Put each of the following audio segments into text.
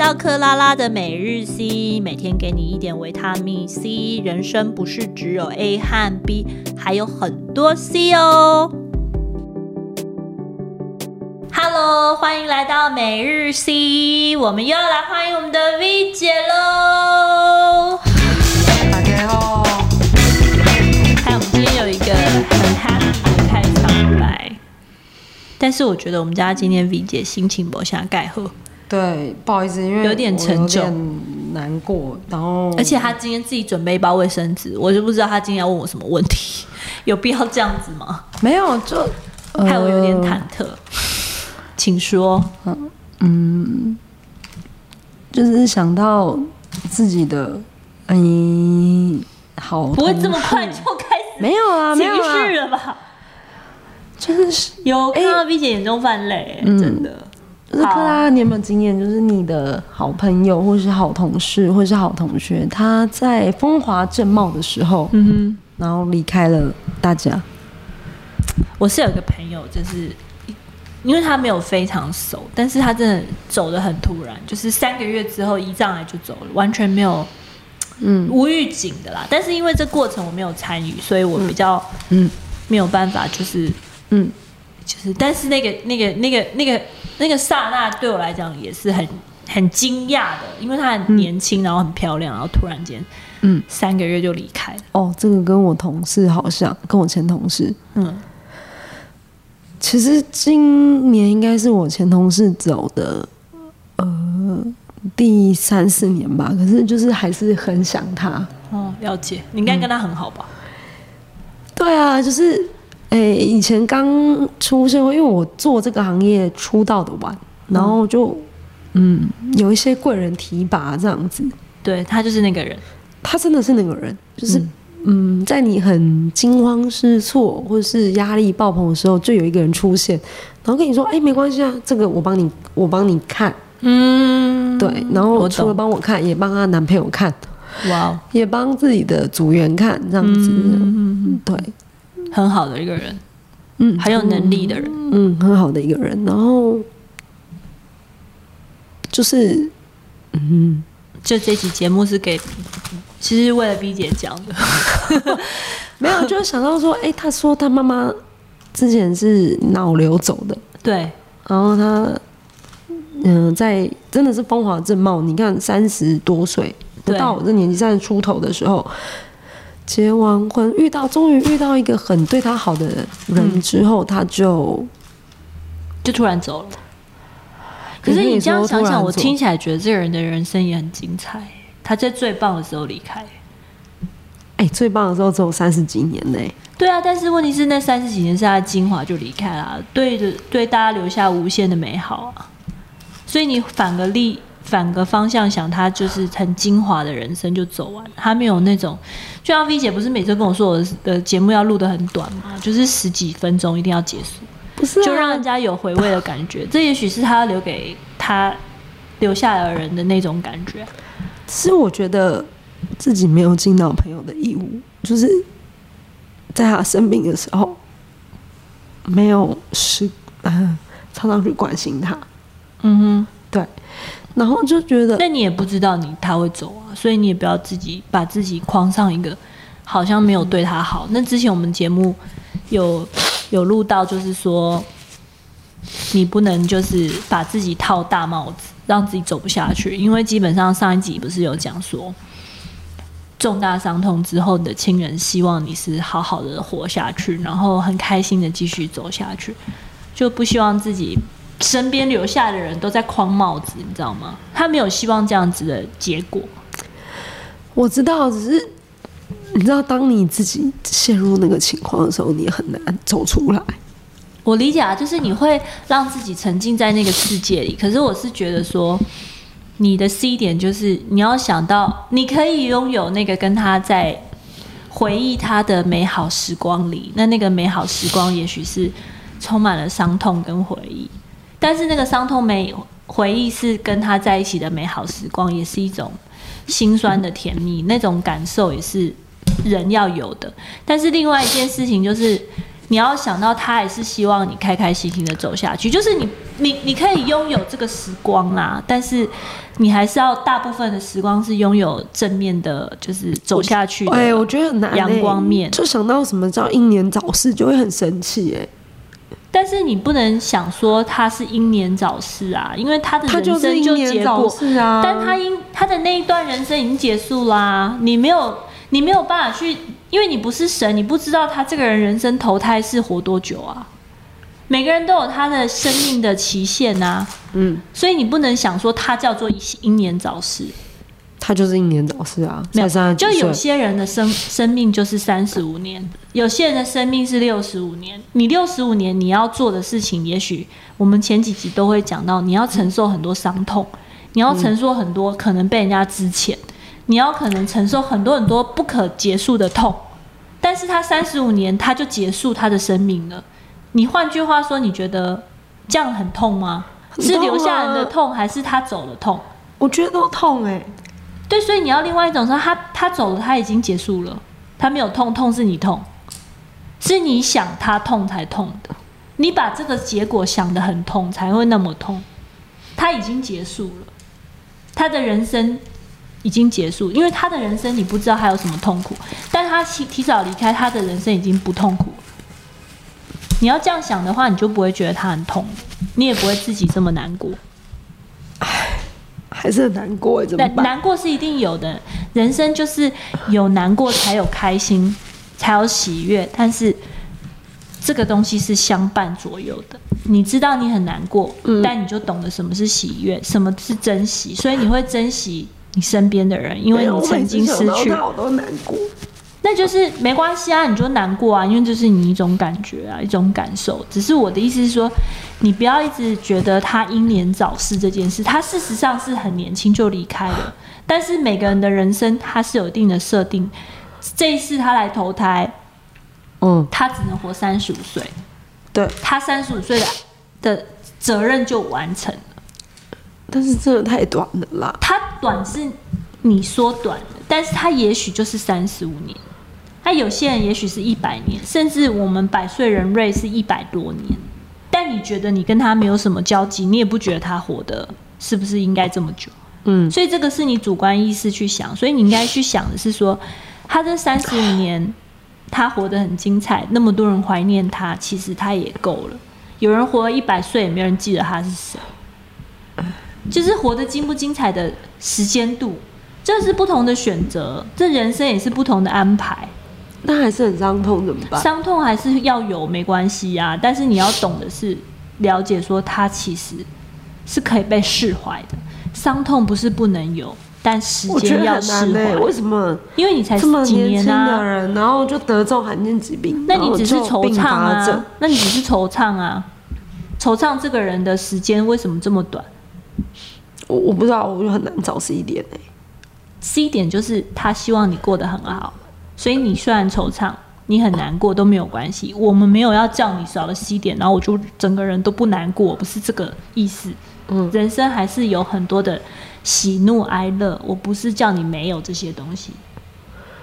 到克拉拉的每日 C，每天给你一点维他命 C。人生不是只有 A 和 B，还有很多 C 哦。Hello，欢迎来到每日 C，我们又要来欢迎我们的 V 姐喽。大家好，看，我们今天有一个很 happy 的开场白，但是我觉得我们家今天 V 姐心情不像盖喝，对，不好意思，因为有点沉重难过，然后而且他今天自己准备一包卫生纸，我就不知道他今天要问我什么问题，有必要这样子吗？没有就害我有点呃忐忑，请说。嗯就是想到自己的嗯好，不会这么快就开始没有啊，没情有了吧？就是有看到 B 姐眼中泛泪、嗯真的。就是克拉，你有没有经验？就是你的好朋友，或是好同事，或是好同学，他在风华正茂的时候，嗯哼然后离开了大家。我是有一个朋友，就是因为他没有非常熟，但是他真的走的很突然，就是三个月之后一上来就走了，完全没有嗯无预警的啦。但是因为这过程我没有参与，所以我比较嗯没有办法，就是嗯，就是，但是那个那个那个那个那个刹那对我来讲也是很很惊讶的，因为她很年轻，然后很漂亮，然后突然间，嗯，三个月就离开了，哦，这个跟我同事好像，跟我前同事，嗯，其实今年应该是我前同事走的，呃，第三四年吧。可是就是还是很想他。哦，了解，你应该跟他很好吧？对啊，就是，诶、以前刚出社会，因为我做这个行业出道的晚，然后就，嗯，有一些贵人提拔这样子。对他就是那个人，他真的是那个人，就是嗯在你很惊慌失措或者是压力爆棚的时候，就有一个人出现，然后跟你说：“哎、没关系啊，这个我帮你，我帮你看。嗯，对，然后除了，帮我看，也帮她男朋友看，哇哦，也帮自己的组员看，这样子。嗯，对，很好的一个人，嗯，很有能力的人，嗯，很好的一个人。然后就是，嗯，就这期节目是给，其实是为了 B 姐讲的，没有，就是想到说，哎、他说他妈妈之前是脑瘤走的，对，然后他，嗯、在真的是风华正茂。你看，三十多岁，不到我这年纪，三十出头的时候，结完婚，遇到终于遇到一个很对他好的人之后，他就就突然走了。可是你这样想想，我听起来觉得这个人的人生也很精彩。他在最棒的时候离开，哎、最棒的时候只有三十几年呢、对啊，但是问题是那三十几年是他的精华就离开了，对的，对大家留下无限的美好啊。所以你反个例，反个方向想，他就是很精华的人生就走完，他没有那种，就像 V 姐不是每次跟我说我的的节目要录的很短嘛，就是十几分钟一定要结束。不是、啊，就让人家有回味的感觉。这也许是他留给他留下来的人的那种感觉。是我觉得自己没有尽到朋友的义务，就是在他生病的时候，没有时呃常常去关心他，嗯哼对，然后就觉得，那你也不知道你他会走啊，所以你也不要自己把自己框上一个好像没有对他好。那之前我们节目有有录到，就是说你不能就是把自己套大帽子，让自己走不下去，因为基本上上一集不是有讲说。重大伤痛之后，你的亲人希望你是好好的活下去，然后很开心的继续走下去，就不希望自己身边留下的人都在框帽子，你知道吗？他没有希望这样子的结果。我知道，只是你知道，当你自己陷入那个情况的时候，你很难走出来。我理解啊，就是你会让自己沉浸在那个世界里。可是我是觉得说，你的 C 点就是你要想到，你可以拥有那个跟他在回忆他的美好时光里，那那个美好时光也许是充满了伤痛跟回忆，但是那个伤痛美回忆是跟他在一起的美好时光，也是一种心酸的甜蜜，那种感受也是人要有的。但是另外一件事情就是，你要想到他也是希望你开开心心的走下去，就是你你你可以拥有这个时光啦，但是你还是要大部分的时光是拥有正面的，就是走下去的。哎、我觉得很难、欸。阳光面就想到什么叫英年早逝，就会很生气哎、但是你不能想说他是英年早逝啊，因为他的人生就结果，逝啊。但他因他的那一段人生已经结束啦、你没有你没有办法去，因为你不是神，你不知道他这个人人生投胎是活多久啊。每个人都有他的生命的期限呐、嗯，所以你不能想说他叫做英年早逝，他就是英年早逝啊，没有就有些人的生生命就是三十五年，有些人的生命是六十五年。你六十五年你要做的事情，也许我们前几集都会讲到，你要承受很多伤痛，你要承受很多可能被人家之前，你要可能承受很多很多不可结束的痛。但是他三十五年他就结束他的生命了。你换句话说，你觉得这样很痛吗？是留下人的痛，还是他走了痛？我觉得都痛哎、对，所以你要另外一种说，他他走了，他已经结束了，他没有痛，痛是你痛，是你想他痛才痛的，你把这个结果想得很痛，才会那么痛。他已经结束了，他的人生已经结束，因为他的人生你不知道还有什么痛苦，但他提提早离开，他的人生已经不痛苦了。你要这样想的话，你就不会觉得他很痛，你也不会自己这么难过。还是很难过哎、怎么难办？难过是一定有的，人生就是有难过才有开心，才有喜悦，但是这个东西是相伴左右的。你知道你很难过，嗯但你就懂得什么是喜悦，什么是珍惜，所以你会珍惜你身边的人，因为你曾经失去我都难过。那就是没关系啊，你就难过啊，因为这是你一种感觉啊，一种感受。只是我的意思是说，你不要一直觉得他英年早逝这件事，他事实上是很年轻就离开了。但是每个人的人生他是有一定的设定，这一次他来投胎，嗯，他只能活三十五岁，对，他三十五岁的的责任就完成了。但是真的太短了啦。他短是你说短的，但是他也许就是三十五年，他有些人也许是一百年，甚至我们百岁人瑞是一百多年。但你觉得你跟他没有什么交集，你也不觉得他活的是不是应该这么久？嗯，所以这个是你主观意识去想，所以你应该去想的是说，他这三十五年他活得很精彩，那么多人怀念他，其实他也够了。有人活了一百岁，也没有人记得他是谁，就是活得精不精彩的时间度，这是不同的选择，这人生也是不同的安排。那还是很伤痛，怎么办？伤痛还是要有，没关系啊。但是你要懂的是，了解说它其实是可以被释怀的。伤痛不是不能有，但时间要释怀。为什么因为你才这么几年轻的人，然后就得这种罕见疾病？那你只是惆怅啊，那你只是惆怅啊。惆怅这个人的时间为什么这么短我我不知道，我就很难找 C 点哎、？C 点就是他希望你过得很好，所以你虽然惆怅，你很难过都没有关系。我们没有要叫你少了 C 点，然后我就整个人都不难过，不是这个意思。嗯，人生还是有很多的喜怒哀乐，我不是叫你没有这些东西，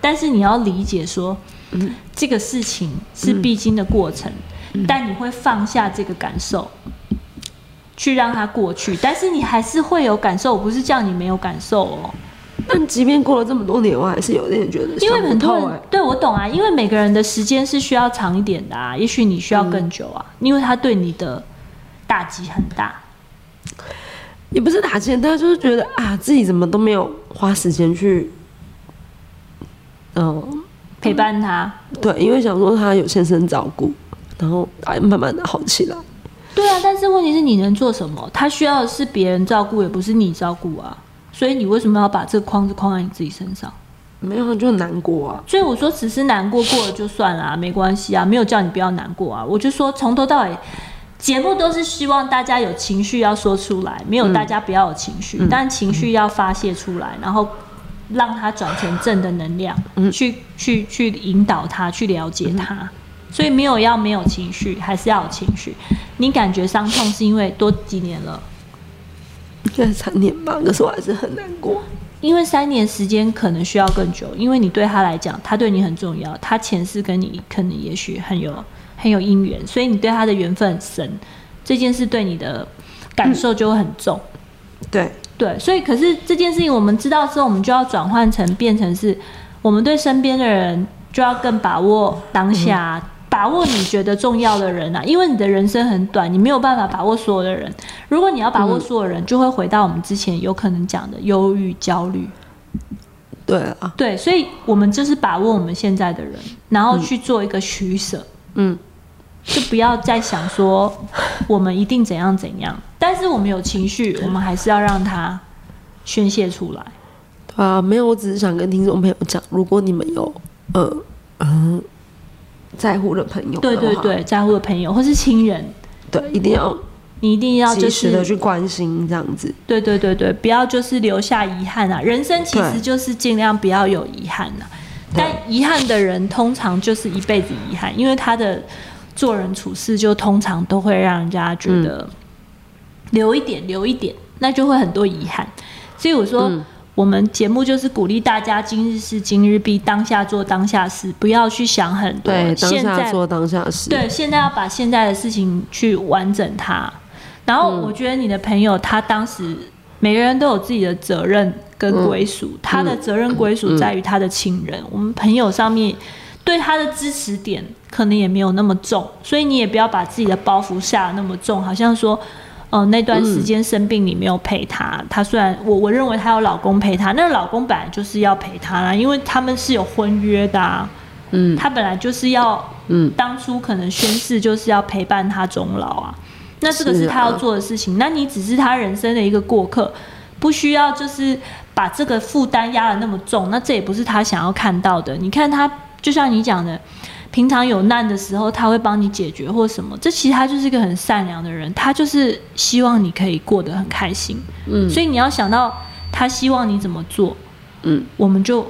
但是你要理解说，嗯。这个事情是必经的过程，但你会放下这个感受，去让它过去，但是你还是会有感受，我不是叫你没有感受哦，但即便过了这么多年，我还是有点觉得因为很多人对我懂啊，因为每个人的时间是需要长一点的啊，也许你需要更久啊，因为他对你的打击很大。也不是打击，他就是觉得啊，自己怎么都没有花时间去，嗯，陪伴他，对，因为想说他有先生照顾，然后哎，慢慢的好起来。对啊，但是问题是你能做什么？他需要的是别人照顾，也不是你照顾啊。所以你为什么要把这个框子框在你自己身上？没有就很难过啊。所以我说，只是难过过了就算了、啊，没关系啊，没有叫你不要难过啊。我就说从头到尾，节目都是希望大家有情绪要说出来，没有大家不要有情绪，但情绪要发泄出来，然后让它转成正的能量，去去去引导他，去了解他。所以没有要没有情绪，还是要有情绪。你感觉伤痛是因为多几年了？应该三年吧，可是我还是很难过。因为三年时间可能需要更久，因为你对他来讲，他对你很重要，他前世跟你可能也许很有很有姻缘，所以你对他的缘分很深。这件事对你的感受就会很重。对，对，所以可是这件事情我们知道之后，我们就要转换成变成是，我们对身边的人就要更把握当下，把握你觉得重要的人啊，因为你的人生很短，你没有办法把握所有的人。如果你要把握所有人，就会回到我们之前有可能讲的忧郁、焦虑。对啊，对，所以我们就是把握我们现在的人，然后去做一个取舍。嗯，就不要再想说我们一定怎样怎样，但是我们有情绪，我们还是要让它宣泄出来。对啊，没有，我只是想跟听众朋友讲，如果你们有呃嗯在乎的朋友，对对，对，在乎的朋友或是亲人，对，一定要你一定要就及时的是去关心这样子。对对对对，不要就是留下遗憾啊！人生其实就是尽量不要有遗憾呐、对但遗憾的人通常就是一辈子遗憾，因为他的做人处事就通常都会让人家觉得嗯留一点留一点，那就会很多遗憾。所以我说，嗯我们节目就是鼓励大家今日事今日毕，当下做当下事，不要去想很多。对，当下做当下事。对，现在要把现在的事情去完整它。然后嗯我觉得你的朋友他当时每个人都有自己的责任跟归属，嗯他的责任归属在于他的亲人。我们朋友上面对他的支持点可能也没有那么重，所以你也不要把自己的包袱下得那么重，好像说。哦、那段时间生病你没有陪他，他虽然我我认为她有老公陪她，那老公本来就是要陪她啦，因为他们是有婚约的啊，嗯。他本来就是要嗯，当初可能宣誓就是要陪伴他终老啊，那这个是他要做的事情，那你只是他人生的一个过客，不需要就是把这个负担压得那么重，那这也不是他想要看到的。你看他，就像你讲的，平常有难的时候他会帮你解决或什么，这其实他就是一个很善良的人，他就是希望你可以过得很开心，嗯所以你要想到他希望你怎么做，嗯，我们就。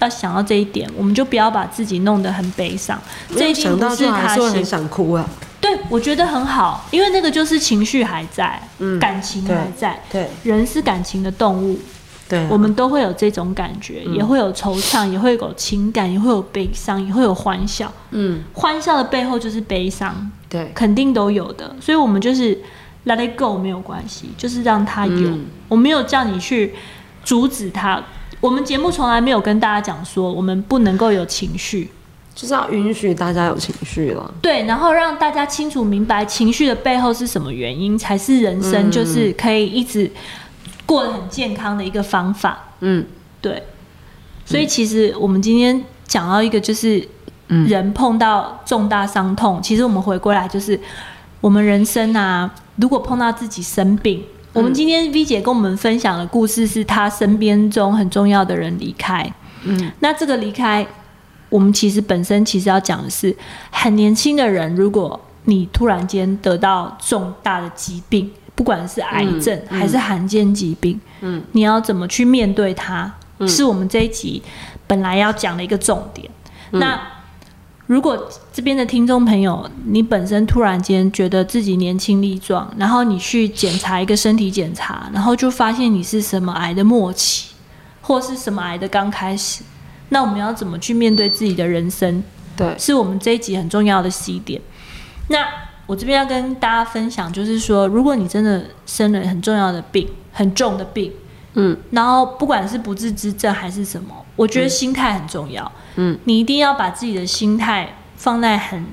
要想到这一点，我们就不要把自己弄得很悲伤。这一定不是他很想哭啊。对，我觉得很好，因为那个就是情绪还在，嗯感情还在。对人是感情的动物，对啊，我们都会有这种感觉，嗯也会有惆怅，也会有情感，也会有悲伤，也会有欢笑。嗯欢笑的背后就是悲伤，对肯定都有的。所以我们就是 let it go 没有关系，就是让它有。嗯我没有叫你去阻止它。我们节目从来没有跟大家讲说我们不能够有情绪，就是要允许大家有情绪了。对，然后让大家清楚明白情绪的背后是什么原因，才是人生嗯就是可以一直过得很健康的一个方法。嗯。对，所以其实我们今天讲到一个，就是嗯。人碰到重大伤痛，其实我们回过来就是我们人生啊，如果碰到自己生病。我们今天 V 姐跟我们分享的故事是她身边中很重要的人离开，嗯。那这个离开，我们其实本身其实要讲的是，很年轻的人，如果你突然间得到重大的疾病，不管是癌症嗯还是罕见疾病，嗯，你要怎么去面对它，是我们这一集本来要讲的一个重点。嗯。那如果这边的听众朋友，你本身突然间觉得自己年轻力壮，然后你去检查一个身体检查，然后就发现你是什么癌的末期，或是什么癌的刚开始，那我们要怎么去面对自己的人生，对，是我们这一集很重要的 C 点。那我这边要跟大家分享，就是说，如果你真的生了很重要的病，很重的病，嗯然后不管是不治之症还是什么，我觉得心态很重要。嗯，你一定要把自己的心态放在很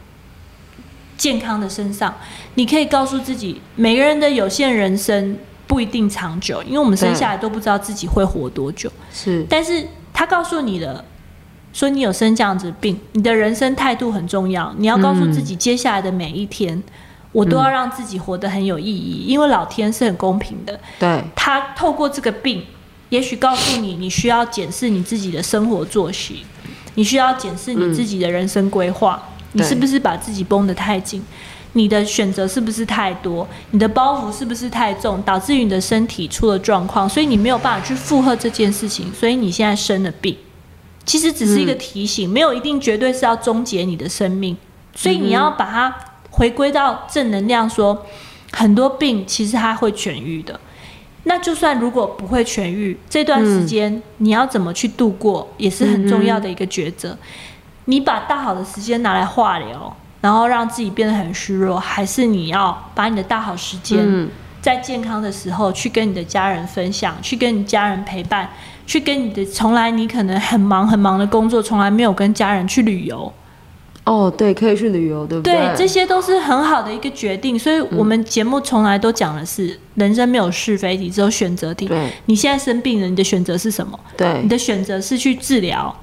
健康的身上。你可以告诉自己，每个人的有限人生不一定长久，因为我们生下来都不知道自己会活多久。是但是他告诉你了，说你有生这样子病，你的人生态度很重要。你要告诉自己，接下来的每一天，我都要让自己活得很有意义，因为老天是很公平的。对，他透过这个病，也许告诉你，你需要检视你自己的生活作息，你需要检视你自己的人生规划，你是不是把自己绷得太紧？你的选择是不是太多？你的包袱是不是太重，导致于你的身体出了状况，所以你没有办法去负荷这件事情，所以你现在生了病。其实只是一个提醒，没有一定绝对是要终结你的生命，所以你要把它回归到正能量说很多病其实它会痊愈的。那就算如果不会痊愈，这段时间你要怎么去度过，也是很重要的一个抉择。你把大好的时间拿来化疗，然后让自己变得很虚弱，还是你要把你的大好时间嗯。在健康的时候去跟你的家人分享，去跟你家人陪伴，去跟你的从来你可能很忙很忙的工作，从来没有跟家人去旅游。哦，对，可以去旅游，对不对？对，这些都是很好的一个决定。所以我们节目从来都讲的是，人生没有是非题，只有选择题。对，你现在生病了，你的选择是什么？对你，的选择是去治疗，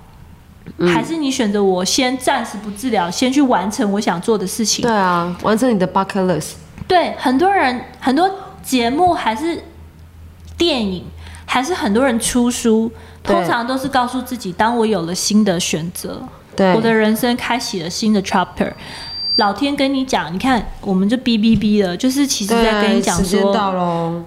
还是你选择我先暂时不治疗，先去完成我想做的事情？对啊，完成你的 bucket list。对，很多人很多节目还是电影，还是很多人出书，通常都是告诉自己，当我有了新的选择，对，我的人生开启了新的 chapter。老天跟你讲，你看，我们就哔哔哔了，就是其实在跟你讲说时间到说，喽。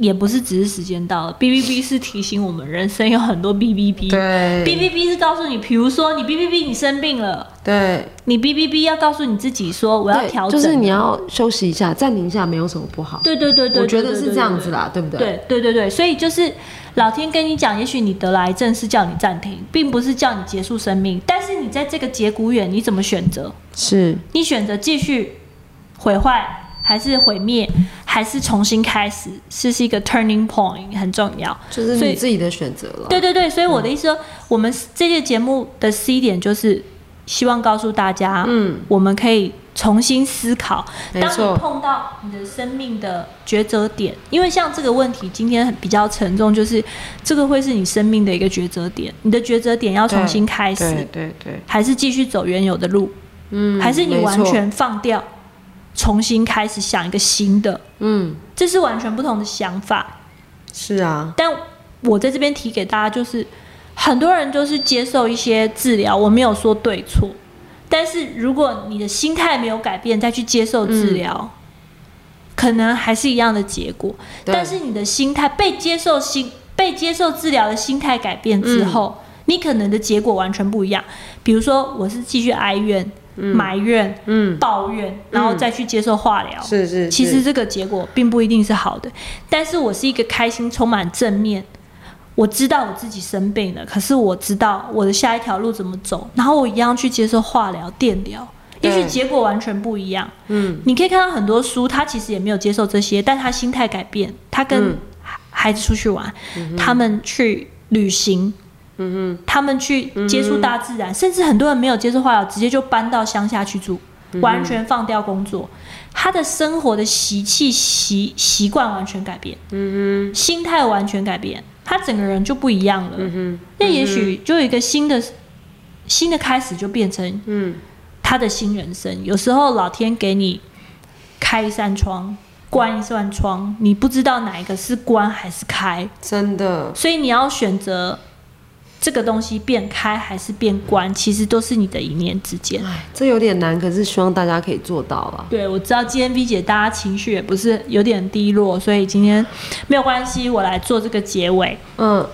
也不是只是时间到了，，B B B 是提醒我们人生有很多 B B B，。对，，B B B 是告诉你，比如说你 B B B 你生病了，对，你 B B B 要告诉你自己说我要调整，就是你要休息一下，暂停一下，没有什么不好。对对对对，我觉得是这样子啦，对不对？对对对对，所以就是老天跟你讲，也许你得了癌症是叫你暂停，并不是叫你结束生命，但是你在这个节骨眼，你怎么选择？是，你选择继续毁坏，还是毁灭，还是重新开始？这是一个 turning point，很重要。就是你自己的选择了。对对对，所以我的意思说，我们这届节目的 C 点就是希望告诉大家，嗯，我们可以重新思考。当你碰到你的生命的抉择点，因为像这个问题今天很比较沉重，就是这个会是你生命的一个抉择点，你的抉择点要重新开始，对对对，还是继续走原有的路，嗯，还是你，完全放掉，重新开始想一个新的，嗯，这是完全不同的想法。是啊，但我在这边提给大家，就是很多人就是接受一些治疗，我没有说对错，但是如果你的心态没有改变，再去接受治疗，可能还是一样的结果。但是你的心态被接受心被接受治疗的心态改变之后，你可能的结果完全不一样。比如说，我是继续哀怨、埋怨、嗯，抱怨，然后再去接受化疗。是是，其实这个结果并不一定是好的，但是我是一个开心、充满正面。我知道我自己生病了，可是我知道我的下一条路怎么走，然后我一样去接受化疗、电疗，也许结果完全不一样。嗯，你可以看到很多书，他其实也没有接受这些，但他心态改变，他跟孩子出去玩，他们去旅行，嗯他们去接触大自然，甚至很多人没有接触化疗，直接就搬到乡下去住，嗯完全放掉工作，他的生活的习气习习惯完全改变，嗯心态完全改变，他整个人就不一样了。哼，嗯那也许就有一个新的新的开始，就变成，嗯，他的新人生。有时候老天给你开一扇窗，关一扇窗，你不知道哪一个是关还是开，真的，所以你要选择这个东西变开还是变关，其实都是你的一念之间。哎，这有点难，可是希望大家可以做到啊。对，我知道今天 V 姐大家情绪也不是有点低落，所以今天没有关系，我来做这个结尾。嗯，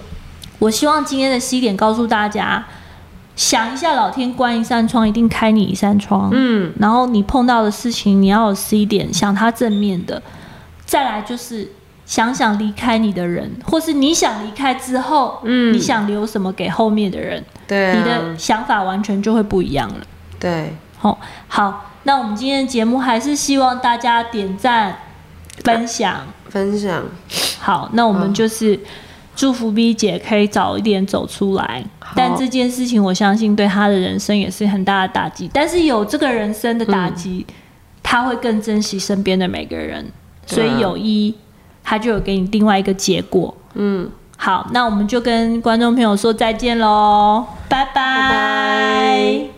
我希望今天的 C 点告诉大家，想一下，老天关一扇窗，一定开你一扇窗。嗯，然后你碰到的事情，你要有 C 点，想它正面的。再来就是想想离开你的人，或是你想离开之后，嗯你想留什么给后面的人，对啊，你的想法完全就会不一样了。对，好、好，那我们今天的节目还是希望大家点赞、分享。分享，好，那我们嗯就是祝福 B 姐可以早一点走出来。但这件事情，我相信对她的人生也是很大的打击。但是有这个人生的打击，她会更珍惜身边的每个人。所以有一，她就有给你另外一个结果。嗯，好，那我们就跟观众朋友说再见喽，拜拜。拜拜